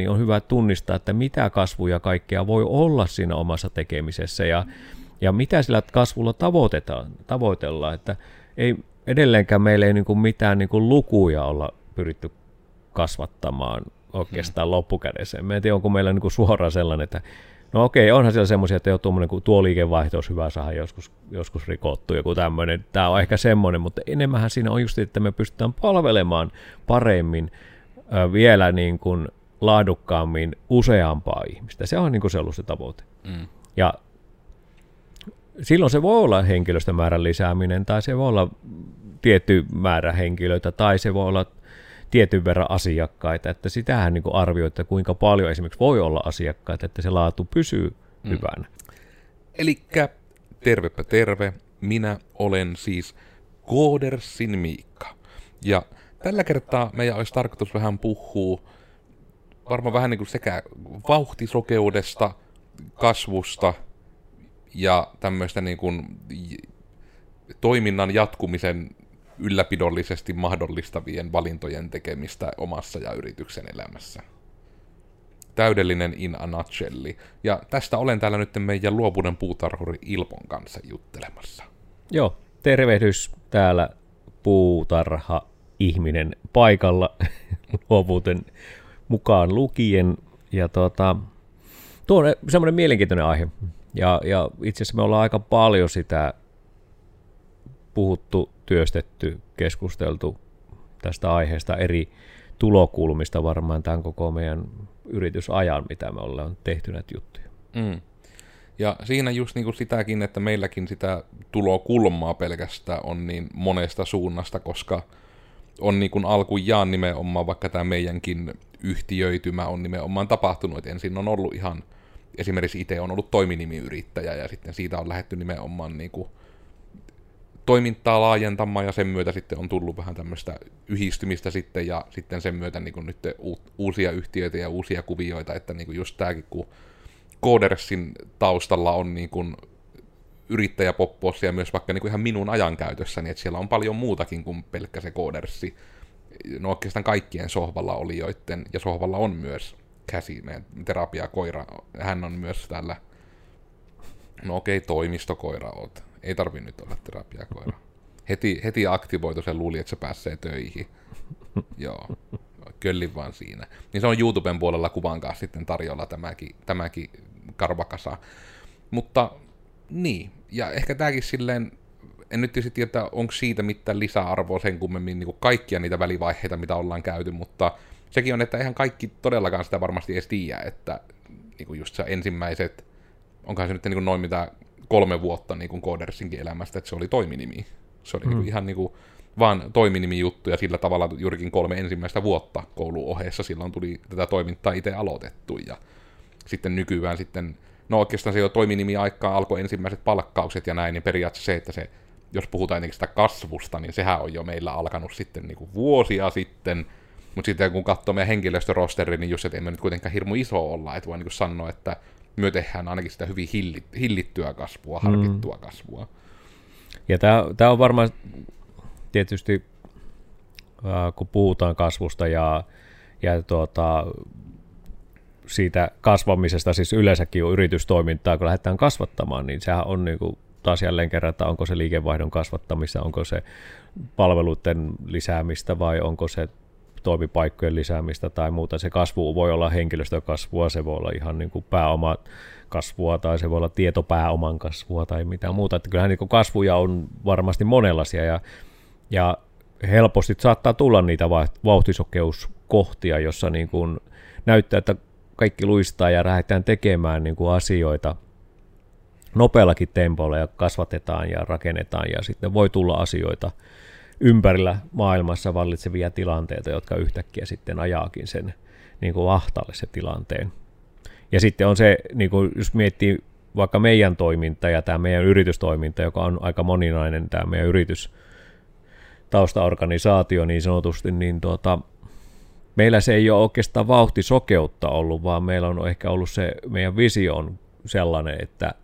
niin on hyvä tunnistaa, että mitä kasvuja kaikkea voi olla siinä omassa tekemisessä ja, ja mitä sillä kasvulla tavoitetaan, tavoitellaan. Että ei, edelleenkään meillä ei niin kuin mitään niin kuin lukuja olla pyritty kasvattamaan oikeastaan hmm. loppukädessä. En tiedä, onko meillä niin kuin suoraan sellainen, että no okei, onhan siellä semmoisia, että jo tuommoinen, kun tuo liikevaihto olisi hyvä saada joskus, joskus rikottu, joku tämmöinen. Tämä on ehkä semmoinen, mutta enemmän siinä on just, että me pystytään palvelemaan paremmin vielä niin kuin laadukkaammin useampaa ihmistä. Se on niin kuin se ollut se tavoite. Mm. Ja silloin se voi olla henkilöstömäärän lisääminen, tai se voi olla tietty määrä henkilöitä, tai se voi olla tietyn verran asiakkaita, että sitähän niin arvioi, että kuinka paljon esimerkiksi voi olla asiakkaita, että se laatu pysyy mm. hyvänä. Eli tervepä terve, minä olen siis Koodersin Miikka. Ja tällä kertaa meidän olisi tarkoitus vähän puhua varmaan vähän niin kuin sekä vauhtisokeudesta, kasvusta ja tämmöistä niin kuin toiminnan jatkumisen ylläpidollisesti mahdollistavien valintojen tekemistä omassa ja yrityksen elämässä. Täydellinen in a nutshell. Ja tästä olen täällä nyt meidän luovuuden puutarhuri Ilpon kanssa juttelemassa. Joo, tervehdys täällä puutarha ihminen paikalla luovuuden mukaan lukien. Ja tuota, tuo on semmoinen mielenkiintoinen aihe. Ja, ja itse asiassa me ollaan aika paljon sitä puhuttu, työstetty, keskusteltu tästä aiheesta eri tulokulmista varmaan tämän koko meidän yritysajan, mitä me ollaan tehty näitä juttuja. Mm. Ja siinä just niin kuin sitäkin, että meilläkin sitä tulokulmaa pelkästään on niin monesta suunnasta, koska on niin kuin alkujaan nimenomaan, vaikka tämä meidänkin yhtiöitymä on nimenomaan tapahtunut, että ensin on ollut ihan, esimerkiksi itse on ollut toiminimiyrittäjä ja sitten siitä on lähetty nimenomaan niin kuin toimintaa laajentamaan ja sen myötä sitten on tullut vähän tämmöistä yhdistymistä sitten ja sitten sen myötä niin kuin nyt uusia yhtiöitä ja uusia kuvioita, että niin kuin just tämäkin, kun Codersin taustalla on niin kuin yrittäjäpopposia myös vaikka niin kuin ihan minun ajankäytössäni, niin että siellä on paljon muutakin kuin pelkkä se Codersi. No oikeastaan kaikkien sohvalla olijoiden, ja sohvalla on myös käsi, meidän terapiakoira, hän on myös täällä, no okei, okay, toimistokoira oot ei tarvi nyt olla terapiakoira. Heti, heti aktivoitu sen luuli, että se pääsee töihin. Joo, köllin vaan siinä. Niin se on YouTuben puolella kuvan kanssa sitten tarjolla tämäkin, tämäkin karvakasa. Mutta niin, ja ehkä tämäkin silleen, en nyt tietysti tiedä, onko siitä mitään lisäarvoa sen kummemmin niin kuin kaikkia niitä välivaiheita, mitä ollaan käyty, mutta sekin on, että eihän kaikki todellakaan sitä varmasti edes tiedä, että niin kuin just se ensimmäiset, onkohan se nyt niin kuin noin mitä kolme vuotta niin kuin Codersinkin elämästä, että se oli toiminimi. Se oli mm. niin kuin ihan niin kuin vaan toiminimi juttu, ja sillä tavalla juurikin kolme ensimmäistä vuotta kouluohjeessa silloin tuli tätä toimintaa itse aloitettu, ja sitten nykyään sitten, no oikeastaan se jo toiminimi aikaa alkoi ensimmäiset palkkaukset ja näin, niin periaatteessa se, että se, jos puhutaan sitä kasvusta, niin sehän on jo meillä alkanut sitten niin kuin vuosia sitten, mutta sitten kun katsoo meidän henkilöstörosteri, niin just, että emme nyt kuitenkaan hirmu iso olla, että voi niin sanoa, että myö tehdään ainakin sitä hyvin hillittyä kasvua, mm. harkittua mm. kasvua. Ja tämä on varmaan tietysti, äh, kun puhutaan kasvusta ja, ja tuota, siitä kasvamisesta, siis yleensäkin on yritystoimintaa, kun lähdetään kasvattamaan, niin sehän on niin kuin taas jälleen kerran, että onko se liikevaihdon kasvattamista, onko se palveluiden lisäämistä vai onko se toimipaikkojen lisäämistä tai muuta. Se kasvu voi olla henkilöstökasvua, se voi olla ihan niin kuin pääoma kasvua tai se voi olla tietopääoman kasvua tai mitä muuta. Että kyllähän niin kasvuja on varmasti monenlaisia ja, ja helposti saattaa tulla niitä vauhtisokeuskohtia, jossa niin kuin näyttää, että kaikki luistaa ja lähdetään tekemään niin kuin asioita nopeallakin tempolla ja kasvatetaan ja rakennetaan ja sitten voi tulla asioita, ympärillä maailmassa vallitsevia tilanteita, jotka yhtäkkiä sitten ajaakin sen niin kuin ahtaalle se tilanteen. Ja sitten on se, niin kuin jos miettii vaikka meidän toiminta ja tämä meidän yritystoiminta, joka on aika moninainen, tämä meidän yritys, taustaorganisaatio niin sanotusti, niin tuota, meillä se ei ole oikeastaan vauhtisokeutta ollut, vaan meillä on ehkä ollut se, meidän visio on sellainen, että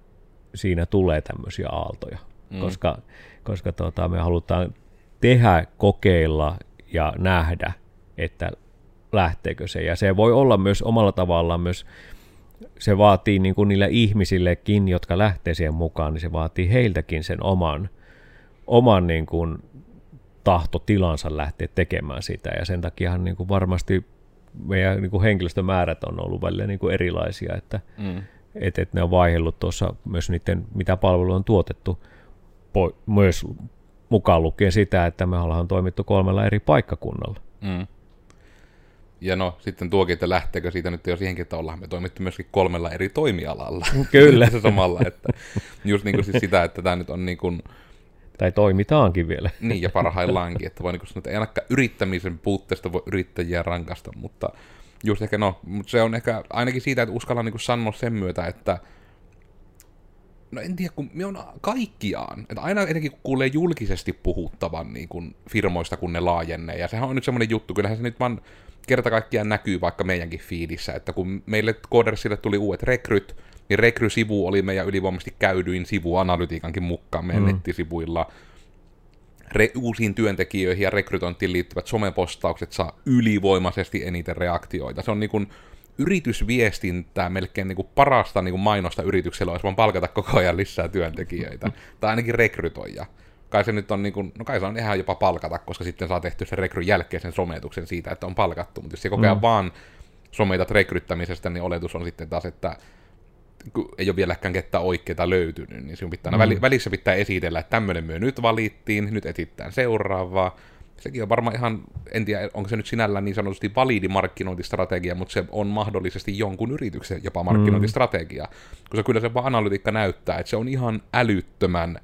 siinä tulee tämmöisiä aaltoja, mm. koska, koska tuota, me halutaan tehdä, kokeilla ja nähdä, että lähteekö se. Ja se voi olla myös omalla tavallaan myös, se vaatii niin kuin niillä ihmisillekin, jotka lähtee siihen mukaan, niin se vaatii heiltäkin sen oman, oman niin kuin tahtotilansa lähteä tekemään sitä. Ja sen takiahan niin kuin varmasti meidän niin kuin henkilöstömäärät on ollut välillä niin kuin erilaisia, että mm. Et, et ne on vaihellut tuossa myös niiden, mitä palveluja on tuotettu, po, myös mukaan lukien sitä, että me ollaan toimittu kolmella eri paikkakunnalla. Mm. Ja no sitten tuokin, että lähteekö siitä nyt jo siihenkin, että ollaan me toimittu myöskin kolmella eri toimialalla. Kyllä. se samalla, että just niin kuin siis sitä, että tämä nyt on niin kuin, tai toimitaankin vielä. Niin, ja parhaillaankin, että voi niin sanoa, että ei ainakaan yrittämisen puutteesta voi yrittäjiä rankasta, mutta just ehkä no, mutta se on ehkä ainakin siitä, että uskallan niin sanoa sen myötä, että no en tiedä, kun me on kaikkiaan, että aina etenkin kun kuulee julkisesti puhuttavan niin kuin firmoista, kun ne laajenee, ja sehän on nyt semmoinen juttu, kyllähän se nyt vaan kerta kaikkiaan näkyy vaikka meidänkin fiidissä, että kun meille Codersille tuli uudet rekryt, niin rekrysivu oli meidän ylivoimaisesti käydyin sivu analytiikankin mukaan meidän mm. nettisivuilla. Re- uusiin työntekijöihin ja rekrytointiin liittyvät somepostaukset saa ylivoimaisesti eniten reaktioita. Se on niin kuin yritysviestintää melkein niin kuin parasta niin kuin mainosta yrityksellä olisi vaan palkata koko ajan lisää työntekijöitä. tai ainakin rekrytoija. Kai se nyt on, niin kuin, no kai se on ihan jopa palkata, koska sitten saa tehty sen rekryn jälkeisen sometuksen siitä, että on palkattu. Mutta jos se koko ajan mm. vaan sometat rekryttämisestä, niin oletus on sitten taas, että kun ei ole vieläkään ketään oikeita löytynyt, niin sinun pitää mm. välissä pitää esitellä, että tämmöinen myö nyt valittiin, nyt etsitään seuraavaa. Sekin on varmaan ihan, en tiedä, onko se nyt sinällään niin sanotusti validi markkinointistrategia, mutta se on mahdollisesti jonkun yrityksen jopa markkinointistrategia. Mm. Koska kyllä se vaan analytiikka näyttää, että se on ihan älyttömän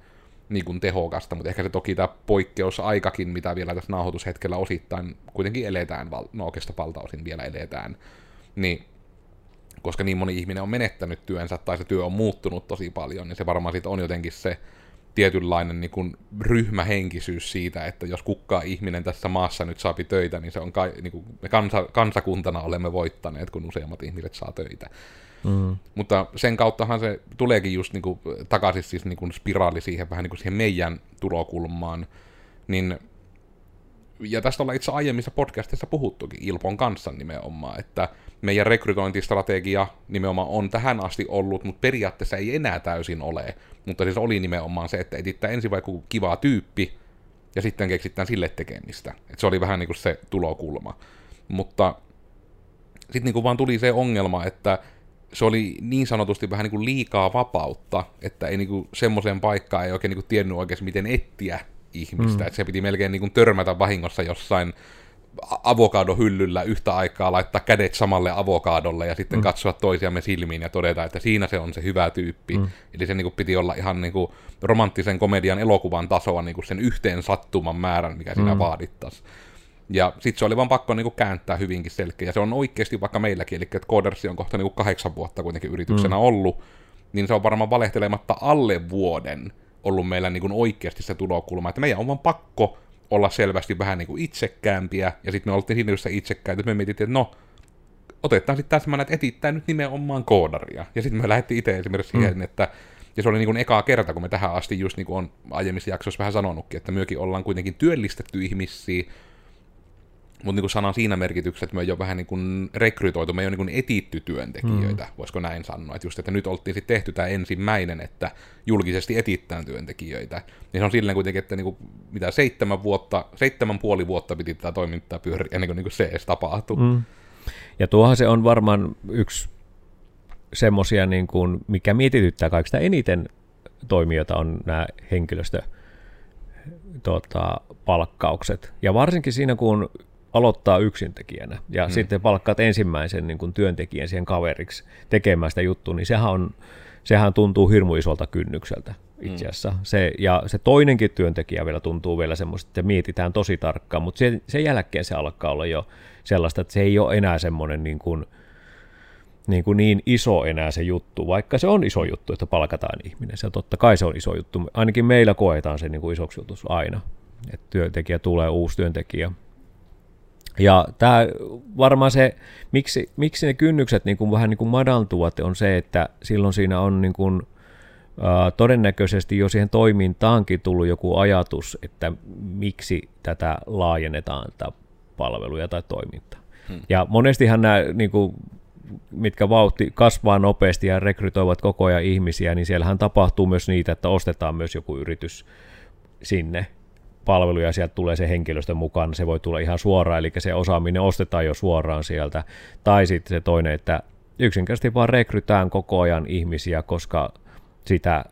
niin kuin tehokasta, mutta ehkä se toki tämä poikkeusaikakin, mitä vielä tässä nauhoitushetkellä osittain kuitenkin eletään, no oikeastaan valtaosin vielä eletään, niin koska niin moni ihminen on menettänyt työnsä tai se työ on muuttunut tosi paljon, niin se varmaan siitä on jotenkin se tietynlainen niin kuin ryhmähenkisyys siitä, että jos kukkaa ihminen tässä maassa nyt saapi töitä, niin se on kai, niin kuin me kansa, kansakuntana olemme voittaneet, kun useammat ihmiset saa töitä. Mm. Mutta sen kauttahan se tuleekin just niin kuin, takaisin siis niin kuin spiraali siihen vähän niin kuin siihen meidän tulokulmaan, niin ja tästä ollaan itse aiemmissa podcastissa puhuttukin Ilpon kanssa nimenomaan, että meidän rekrytointistrategia nimenomaan on tähän asti ollut, mutta periaatteessa ei enää täysin ole. Mutta siis oli nimenomaan se, että etittää ensin vaikka kivaa tyyppi, ja sitten keksitään sille tekemistä. Et se oli vähän niin kuin se tulokulma. Mutta sitten niin kuin vaan tuli se ongelma, että se oli niin sanotusti vähän niin kuin liikaa vapautta, että ei niin kuin semmoiseen paikkaan ei oikein niin kuin tiennyt oikein miten etsiä ihmistä. Mm. Että se piti melkein niin kuin törmätä vahingossa jossain avokadohyllyllä yhtä aikaa laittaa kädet samalle avokadolle ja sitten mm. katsoa toisiamme silmiin ja todeta, että siinä se on se hyvä tyyppi. Mm. Eli se niin kuin, piti olla ihan niin kuin, romanttisen komedian elokuvan tasoa niin kuin sen yhteen sattuman määrän, mikä siinä mm. vaadittaisi. Ja sitten se oli vaan pakko niinku kääntää hyvinkin selkeä. Ja se on oikeasti vaikka meilläkin, eli että Codersi on kohta niinku kahdeksan vuotta kuitenkin yrityksenä mm. ollut, niin se on varmaan valehtelematta alle vuoden ollut meillä niinku oikeasti se tulokulma, että meidän on vaan pakko olla selvästi vähän niinku itsekkäämpiä, ja sitten me oltiin siinä jossa itsekkäitä, että me mietittiin, että no, otetaan sitten täsmänä, että etittää nyt nimenomaan koodaria. Ja sitten me lähdettiin itse esimerkiksi mm. siihen, että ja se oli niin kuin ekaa kerta, kun me tähän asti just niin kuin on aiemmissa jaksoissa vähän sanonutkin, että myökin ollaan kuitenkin työllistetty ihmisiä, mutta niin kuin sanan siinä merkityksessä, että me ei ole vähän niin kuin rekrytoitu, me ei ole niin kuin etitty työntekijöitä, mm. voisiko näin sanoa. Että just, että nyt oltiin sitten tehty tämä ensimmäinen, että julkisesti etittään työntekijöitä. Niin se on silleen kuitenkin, että niin kuin, mitä seitsemän vuotta, seitsemän puoli vuotta piti tätä toimintaa pyöriä ennen kuin, niin kuin se edes tapahtui. Mm. Ja tuohan se on varmaan yksi semmoisia, niin kuin, mikä mietityttää kaikista eniten toimijoita on nämä henkilöstö tota, palkkaukset. Ja varsinkin siinä, kun aloittaa yksintekijänä ja hmm. sitten palkkaat ensimmäisen niin kuin työntekijän siihen kaveriksi tekemään sitä juttua, niin sehän, on, sehän tuntuu hirmu isolta kynnykseltä itse hmm. asiassa. Hmm. Se, ja se toinenkin työntekijä vielä tuntuu vielä semmoista, että mietitään tosi tarkkaan, mutta sen, sen jälkeen se alkaa olla jo sellaista, että se ei ole enää semmoinen niin kuin, niin, kuin niin iso enää se juttu, vaikka se on iso juttu, että palkataan ihminen. Se totta kai se on iso juttu. Ainakin meillä koetaan se niin kuin isoksi jutus aina, että työntekijä tulee, uusi työntekijä, ja tämä varmaan se, miksi, miksi ne kynnykset niin kuin vähän niin kuin madaltuvat, on se, että silloin siinä on niin kuin, ää, todennäköisesti jo siihen toimintaankin tullut joku ajatus, että miksi tätä laajennetaan, tätä palveluja tai toimintaa. Hmm. Ja monestihan nämä, niin kuin, mitkä vauhti kasvaa nopeasti ja rekrytoivat koko ajan ihmisiä, niin siellähän tapahtuu myös niitä, että ostetaan myös joku yritys sinne palveluja ja sieltä tulee se henkilöstö mukaan, se voi tulla ihan suoraan, eli se osaaminen ostetaan jo suoraan sieltä. Tai sitten se toinen, että yksinkertaisesti vaan rekrytään koko ajan ihmisiä, koska sitä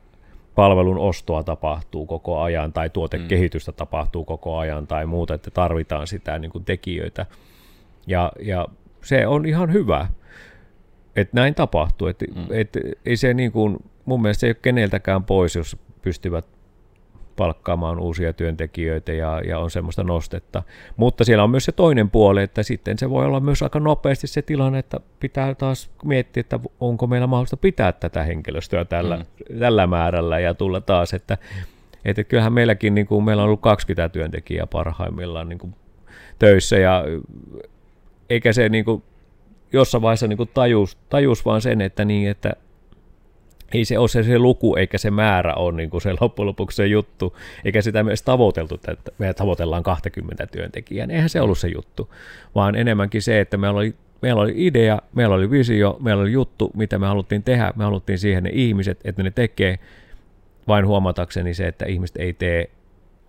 palvelun ostoa tapahtuu koko ajan tai tuotekehitystä mm. tapahtuu koko ajan tai muuta, että tarvitaan sitä niin kuin tekijöitä. Ja, ja se on ihan hyvä, että näin tapahtuu. Että, mm. et, ei se niin kuin, mun mielestä se ei ole keneltäkään pois, jos pystyvät palkkaamaan uusia työntekijöitä ja, ja on semmoista nostetta. Mutta siellä on myös se toinen puoli, että sitten se voi olla myös aika nopeasti se tilanne, että pitää taas miettiä, että onko meillä mahdollista pitää tätä henkilöstöä tällä, mm. tällä määrällä ja tulla taas, että, että kyllähän meilläkin, niin kuin, meillä on ollut 20 työntekijää parhaimmillaan niin kuin, töissä ja eikä se niin kuin, jossain vaiheessa niin kuin tajus, tajus vaan sen, että, niin, että ei se ole se, se luku eikä se määrä ole niin kuin se loppujen lopuksi se juttu, eikä sitä myös tavoiteltu, että me tavoitellaan 20 työntekijää, niin eihän se ollut se juttu, vaan enemmänkin se, että meillä oli, meillä oli idea, meillä oli visio, meillä oli juttu, mitä me haluttiin tehdä, me haluttiin siihen ne ihmiset, että ne tekee, vain huomatakseni se, että ihmiset ei tee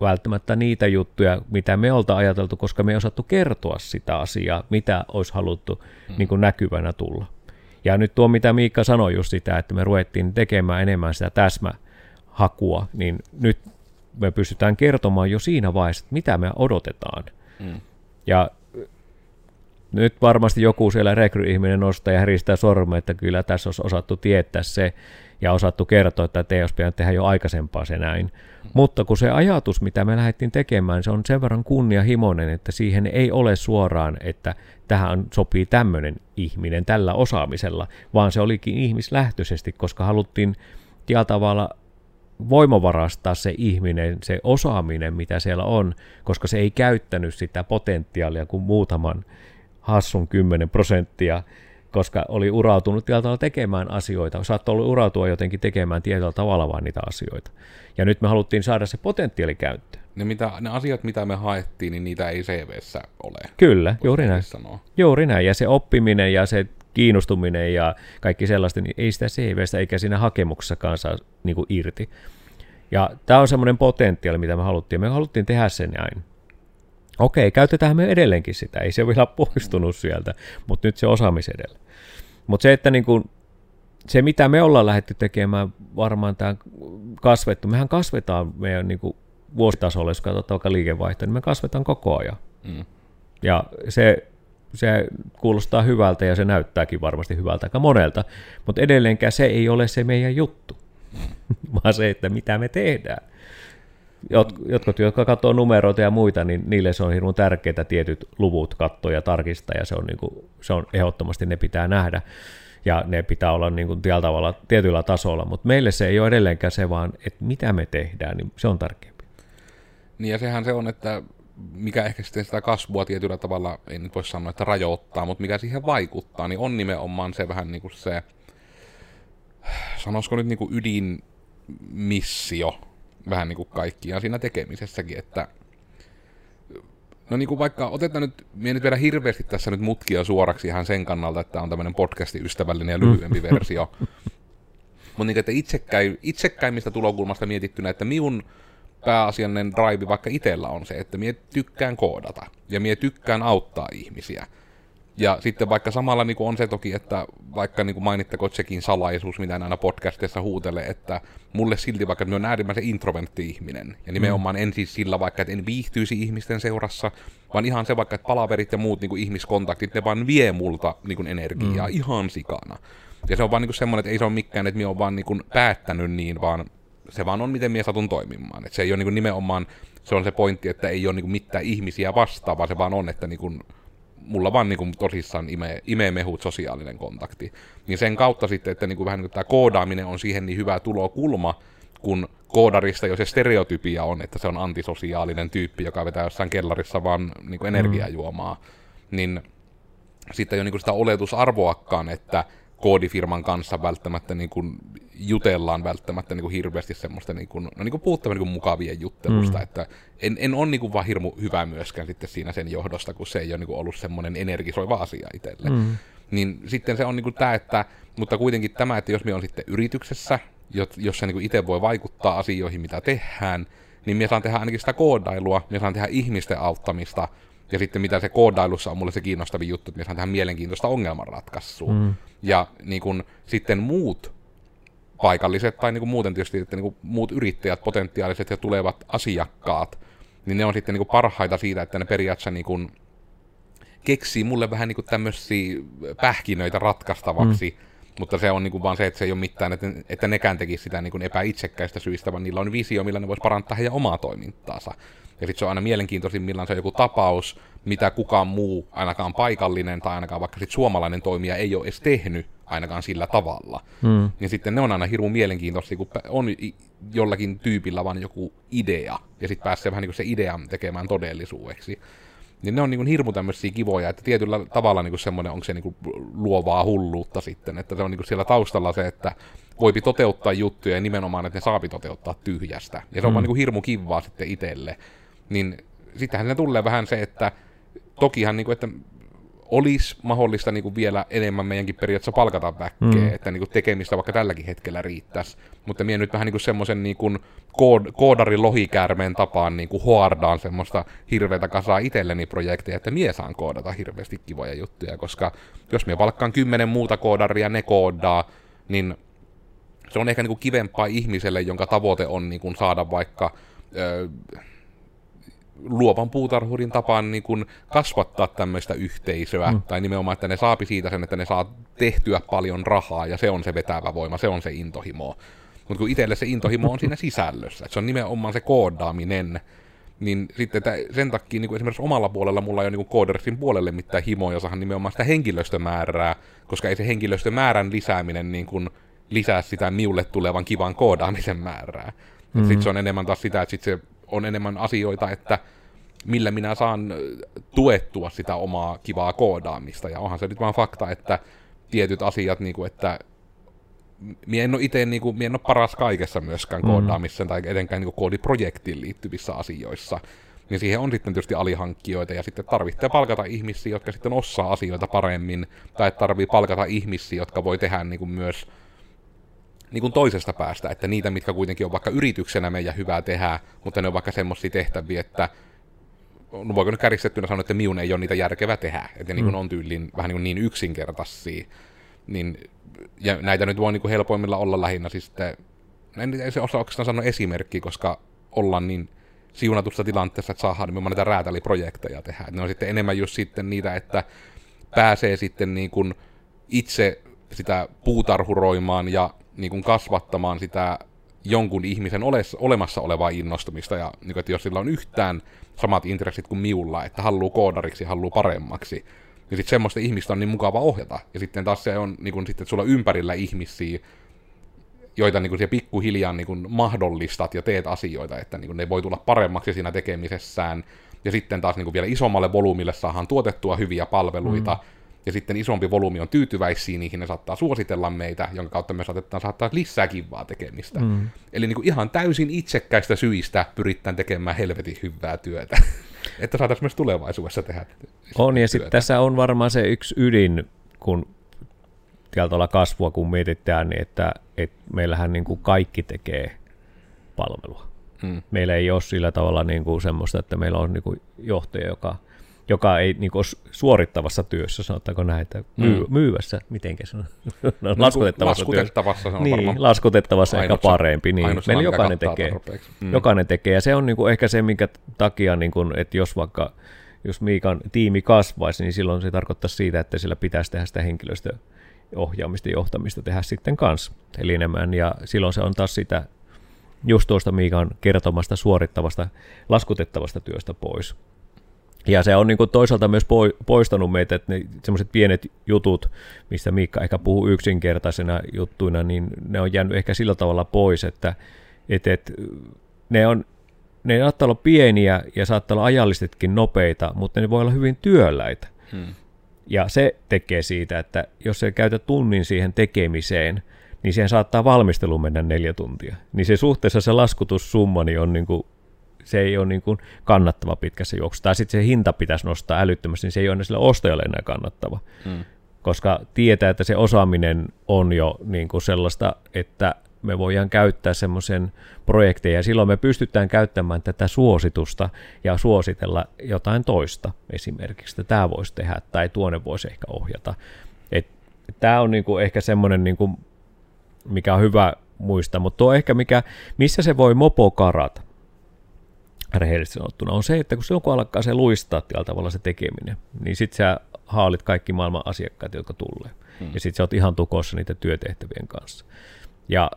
välttämättä niitä juttuja, mitä me olta ajateltu, koska me ei osattu kertoa sitä asiaa, mitä olisi haluttu mm. niin kuin näkyvänä tulla. Ja nyt tuo, mitä Miikka sanoi just sitä, että me ruvettiin tekemään enemmän sitä täsmähakua, niin nyt me pystytään kertomaan jo siinä vaiheessa, että mitä me odotetaan. Mm. Ja nyt varmasti joku siellä rekryihminen nostaa ja heristää sormen, että kyllä tässä olisi osattu tietää se ja osattu kertoa, että te olisi pitänyt tehdä jo aikaisempaa se näin. Mutta kun se ajatus, mitä me lähdettiin tekemään, se on sen verran kunnianhimoinen, että siihen ei ole suoraan, että tähän sopii tämmöinen ihminen tällä osaamisella, vaan se olikin ihmislähtöisesti, koska haluttiin tällä tavalla voimavarastaa se ihminen, se osaaminen, mitä siellä on, koska se ei käyttänyt sitä potentiaalia kuin muutaman hassun 10 prosenttia, koska oli urautunut tietyllä tavalla tekemään asioita, saattoi olla urautua jotenkin tekemään tietyllä tavalla vaan niitä asioita. Ja nyt me haluttiin saada se potentiaali käyttöön. Ne, mitä, ne asiat, mitä me haettiin, niin niitä ei CVssä ole. Kyllä, juuri näin. Sanoa. Juuri näin, ja se oppiminen ja se kiinnostuminen ja kaikki sellaista, niin ei sitä CVstä eikä siinä hakemuksessakaan saa niin irti. Ja tämä on semmoinen potentiaali, mitä me haluttiin. Me haluttiin tehdä sen näin. Okei, käytetään me edelleenkin sitä, ei se ole vielä poistunut sieltä, mutta nyt se edellä. Mutta se, että niin kuin, se mitä me ollaan lähdetty tekemään, varmaan tämä kasvettu, mehän kasvetaan meidän niin kuin vuositasolla, jos katsotaan vaikka liikevaihtoa, niin me kasvetaan koko ajan. Mm. Ja se, se kuulostaa hyvältä ja se näyttääkin varmasti hyvältä aika monelta, mutta edelleenkään se ei ole se meidän juttu, vaan se, että mitä me tehdään jotkut, jotka katsoo numeroita ja muita, niin niille se on hirveän tärkeää tietyt luvut katsoa ja tarkistaa, ja se on, niin kuin, se on ehdottomasti ne pitää nähdä, ja ne pitää olla niin kuin tavalla, tietyllä tasolla, mutta meille se ei ole edelleenkään se vaan, että mitä me tehdään, niin se on tärkeämpi. Niin ja sehän se on, että mikä ehkä sitten sitä kasvua tietyllä tavalla, ei nyt voi sanoa, että rajoittaa, mutta mikä siihen vaikuttaa, niin on nimenomaan se vähän niin kuin se, sanoisiko nyt niin kuin ydinmissio, vähän niin kuin kaikkia siinä tekemisessäkin, että No niin kuin vaikka, otetaan nyt, minä nyt vielä hirveästi tässä nyt mutkia suoraksi ihan sen kannalta, että on tämmöinen podcasti ystävällinen ja lyhyempi versio. Mutta niin, että itsekkäin, itsekkäimmistä tulokulmasta mietittynä, että minun pääasiallinen drive vaikka itsellä on se, että minä tykkään koodata ja minä tykkään auttaa ihmisiä. Ja sitten vaikka samalla niin on se toki, että vaikka niin mainittako sekin salaisuus, mitä aina podcastissa huutelee, että mulle silti vaikka että on äärimmäisen introventti ihminen. Ja nimenomaan mm. en siis sillä vaikka, että en viihtyisi ihmisten seurassa, vaan ihan se vaikka, että palaverit ja muut niin kuin ihmiskontaktit, ne vaan vie multa niin kuin energiaa mm. ihan sikana. Ja se on vaan niin kuin semmoinen, että ei se ole mikään, että minä olen vaan niin kuin päättänyt niin, vaan se vaan on, miten minä satun toimimaan. että se ei ole niin kuin nimenomaan, se on se pointti, että ei ole niin kuin mitään ihmisiä vastaan, vaan se vaan on, että niin kuin mulla vaan niin kuin tosissaan imee, imee mehut sosiaalinen kontakti. Niin sen kautta sitten, että niin kuin vähän niin kuin tämä koodaaminen on siihen niin hyvä tulokulma, kun koodarista jo se stereotypia on, että se on antisosiaalinen tyyppi, joka vetää jossain kellarissa vaan niin kuin energiajuomaa, mm. niin sitten ole niin kuin sitä oletusarvoakaan, että koodifirman kanssa välttämättä niin kuin jutellaan välttämättä niin kuin hirveästi semmoista niin kuin, no niin kuin puhuttava niin kuin mukavien juttelusta, mm. että en, en ole niin kuin vaan hirmu hyvä myöskään sitten siinä sen johdosta, kun se ei ole niin kuin ollut semmoinen energisoiva asia itselle. Mm. Niin sitten se on niin kuin tämä, että, mutta kuitenkin tämä, että jos me on sitten yrityksessä, jossa niin itse voi vaikuttaa asioihin, mitä tehdään, niin minä saan tehdä ainakin sitä koodailua, minä saan tehdä ihmisten auttamista, ja sitten mitä se koodailussa on mulle se kiinnostavin juttu, että saan tehdä mielenkiintoista ongelmanratkaisua. Mm. Ja niin kun, sitten muut paikalliset tai niin kuin muuten tietysti että niin kuin muut yrittäjät, potentiaaliset ja tulevat asiakkaat, niin ne on sitten niin kuin parhaita siitä, että ne periaatteessa niin kuin keksii mulle vähän niin kuin tämmöisiä pähkinöitä ratkaistavaksi, mm. Mutta se on niin kuin vaan se, että se ei ole mitään, että, että nekään tekisi sitä niin kuin epäitsekkäistä syistä, vaan niillä on visio, millä ne voisi parantaa heidän omaa toimintaansa. Ja sitten se on aina mielenkiintoisimmillaan se on joku tapaus, mitä kukaan muu, ainakaan paikallinen tai ainakaan vaikka sit suomalainen toimija ei ole edes tehnyt ainakaan sillä tavalla. Mm. Niin sitten ne on aina hirveän mielenkiintoisia, kun on jollakin tyypillä vaan joku idea, ja sitten pääsee vähän niin kuin se idean tekemään todellisuudeksi. Niin ne on niin kuin hirmu tämmöisiä kivoja, että tietyllä tavalla niin kuin semmoinen onko se niin kuin luovaa hulluutta sitten, että se on niin kuin siellä taustalla se, että voipi toteuttaa juttuja ja nimenomaan, että ne saapi toteuttaa tyhjästä. Ja se on mm. vaan niin kuin hirmu kivaa sitten itselle. Niin sittenhän ne tulee vähän se, että tokihan, niin kuin, että olisi mahdollista niin kuin vielä enemmän meidänkin periaatteessa palkata väkkeä, mm. että niin kuin tekemistä vaikka tälläkin hetkellä riittäisi. Mutta minä nyt vähän niin kuin semmoisen niin kuin kood, koodarin lohikäärmeen tapaan niin kuin hoardaan semmoista hirveätä kasaa itselleni projekteja, että mie saan koodata hirveästi kivoja juttuja, koska jos minä palkkaan kymmenen muuta koodaria, ne koodaa, niin se on ehkä niin kuin kivempaa ihmiselle, jonka tavoite on niin kuin saada vaikka... Öö, luovan puutarhurin tapaan niin kuin kasvattaa tämmöistä yhteisöä, mm. tai nimenomaan, että ne saapi siitä sen, että ne saa tehtyä paljon rahaa, ja se on se vetävä voima, se on se intohimo. Mutta kun itselle se intohimo on siinä sisällössä, että se on nimenomaan se koodaaminen, niin sitten että sen takia niin kuin esimerkiksi omalla puolella mulla ei ole niin koodersin puolelle mitään himoja, sahan nimenomaan sitä henkilöstömäärää, koska ei se henkilöstömäärän lisääminen niin kuin lisää sitä miulle tulevan kivan koodaamisen määrää. Mm. Sitten se on enemmän taas sitä, että sit se on enemmän asioita, että millä minä saan tuettua sitä omaa kivaa koodaamista. Ja onhan se nyt vaan fakta, että tietyt asiat, niin kuin, että minä en ole itse niin kuin, en ole paras kaikessa myöskään mm. koodaamissa tai etenkään niin kuin koodiprojektiin liittyvissä asioissa. Niin siihen on sitten tietysti alihankkijoita ja sitten tarvitsee palkata ihmisiä, jotka sitten osaa asioita paremmin, tai tarvii palkata ihmisiä, jotka voi tehdä niin kuin myös niin kuin toisesta päästä, että niitä, mitkä kuitenkin on vaikka yrityksenä meidän hyvää tehdä, mutta ne on vaikka semmoisia tehtäviä, että no voiko nyt kärjistettynä sanoa, että miun ei ole niitä järkevää tehdä, että niin kuin mm. on tyyliin vähän niin, kuin niin yksinkertaisia, niin ja näitä nyt voi niin kuin helpoimmilla olla lähinnä siis sitten, en se osaa oikeastaan sanoa esimerkki, koska ollaan niin siunatussa tilanteessa, että saadaan nimenomaan näitä räätäliprojekteja tehdä. Ne on sitten enemmän just sitten niitä, että pääsee sitten niin kuin itse sitä puutarhuroimaan ja niin kuin kasvattamaan sitä jonkun ihmisen oles, olemassa olevaa innostumista, ja niin kuin, että jos sillä on yhtään samat intressit kuin miulla, että haluaa koodariksi, haluaa paremmaksi, niin sitten semmoista ihmistä on niin mukava ohjata. Ja sitten taas se on, niin kuin, sitten, että sulla ympärillä ihmisiä, joita niin kuin, pikkuhiljaa niin kuin, mahdollistat ja teet asioita, että niin kuin, ne voi tulla paremmaksi siinä tekemisessään, ja sitten taas niin kuin, vielä isommalle volyymille saadaan tuotettua hyviä palveluita, mm ja sitten isompi volyymi on tyytyväisiä niihin, ne saattaa suositella meitä, jonka kautta me saatetaan saattaa lisää kivaa tekemistä. Mm. Eli niin kuin ihan täysin itsekkäistä syistä pyritään tekemään helvetin hyvää työtä, että saataisiin myös tulevaisuudessa tehdä On, ja sitten tässä on varmaan se yksi ydin, kun täältä kasvua, kun mietitään, niin että, että meillähän niin kuin kaikki tekee palvelua. Mm. Meillä ei ole sillä tavalla niin kuin semmoista, että meillä on niin kuin johtaja, joka joka ei niin kuin, suorittavassa työssä, sanotaanko näin, että myy- mm. myyvässä, mitenkä se on, no, laskutettavassa, laskutettavassa työssä. se on niin, varmaan laskutettavassa ehkä parempi, niin meillä jokainen tekee, mm. jokainen tekee, ja se on niin kuin, ehkä se, minkä takia, niin kuin, että jos vaikka jos Miikan tiimi kasvaisi, niin silloin se tarkoittaa siitä, että sillä pitäisi tehdä sitä henkilöstöohjaamista ja johtamista tehdä sitten kanssa, eli enemmän, ja silloin se on taas sitä just tuosta Miikan kertomasta suorittavasta, laskutettavasta työstä pois. Ja se on niin kuin toisaalta myös poistanut meitä, että ne semmoiset pienet jutut, mistä Miikka ehkä puhuu yksinkertaisena juttuina, niin ne on jäänyt ehkä sillä tavalla pois, että, että, että ne on ne saattaa olla pieniä ja saattaa olla ajallisestikin nopeita, mutta ne voi olla hyvin työläitä. Hmm. Ja se tekee siitä, että jos se käytä tunnin siihen tekemiseen, niin siihen saattaa valmistelu mennä neljä tuntia. Niin se suhteessa se laskutussumma niin on niin kuin, se ei ole niin kuin kannattava pitkässä juoksussa. Tai sitten se hinta pitäisi nostaa älyttömästi, niin se ei ole sille ostajalle enää kannattava. Mm. Koska tietää, että se osaaminen on jo niin kuin sellaista, että me voidaan käyttää semmoisen projekteja, ja silloin me pystytään käyttämään tätä suositusta ja suositella jotain toista esimerkiksi, että tämä voisi tehdä tai tuonne voisi ehkä ohjata. Tämä on niinku ehkä semmoinen, niinku, mikä on hyvä muistaa, mutta tuo ehkä mikä, missä se voi mopo karata, rehellisesti sanottuna, on se, että kun silloin kun alkaa se luistaa tällä tavalla se tekeminen, niin sitten sä haalit kaikki maailman asiakkaat, jotka tulee. Hmm. Ja sitten sä oot ihan tukossa niitä työtehtävien kanssa. Ja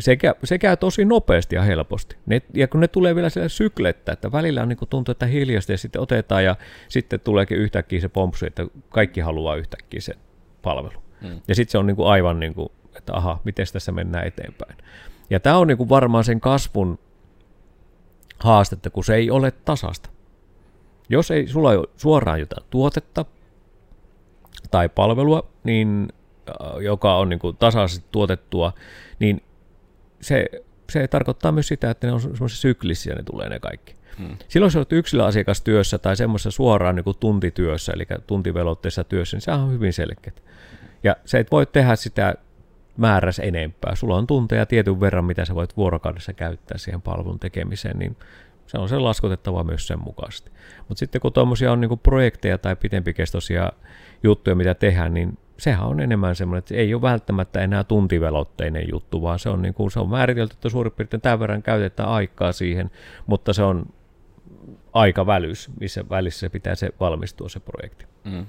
se käy, se käy tosi nopeasti ja helposti. Ne, ja kun ne tulee vielä siellä syklettä, että välillä on niin tuntuu, että hiljaisesti ja sitten otetaan ja sitten tuleekin yhtäkkiä se pompsu, että kaikki haluaa yhtäkkiä sen palvelu. Mm. Ja sitten se on niin kuin aivan niin kuin, että aha, miten tässä mennään eteenpäin. Ja tämä on niin kuin varmaan sen kasvun haastetta, kun se ei ole tasasta. Jos ei sulla ole suoraan jotain tuotetta tai palvelua, niin, joka on niin kuin tasaisesti tuotettua, niin se, se tarkoittaa myös sitä, että ne on semmoisia syklisiä, ne tulee ne kaikki. Hmm. Silloin jos olet yksilöasiakastyössä tai semmoisessa suoraan niin kuin tuntityössä, eli tuntivelotteessa työssä, niin se on hyvin selkeä. Ja se et voi tehdä sitä määräs enempää. Sulla on tunteja tietyn verran, mitä sä voit vuorokaudessa käyttää siihen palvelun tekemiseen, niin se on se laskutettava myös sen mukaisesti. Mutta sitten kun tuommoisia on niin projekteja tai pitempikestoisia juttuja, mitä tehdään, niin sehän on enemmän semmoinen, että ei ole välttämättä enää tuntivelotteinen juttu, vaan se on, niin kuin, se on määritelty, että suurin piirtein tämän verran käytetään aikaa siihen, mutta se on aika välys, missä välissä se pitää se valmistua se projekti. Mm.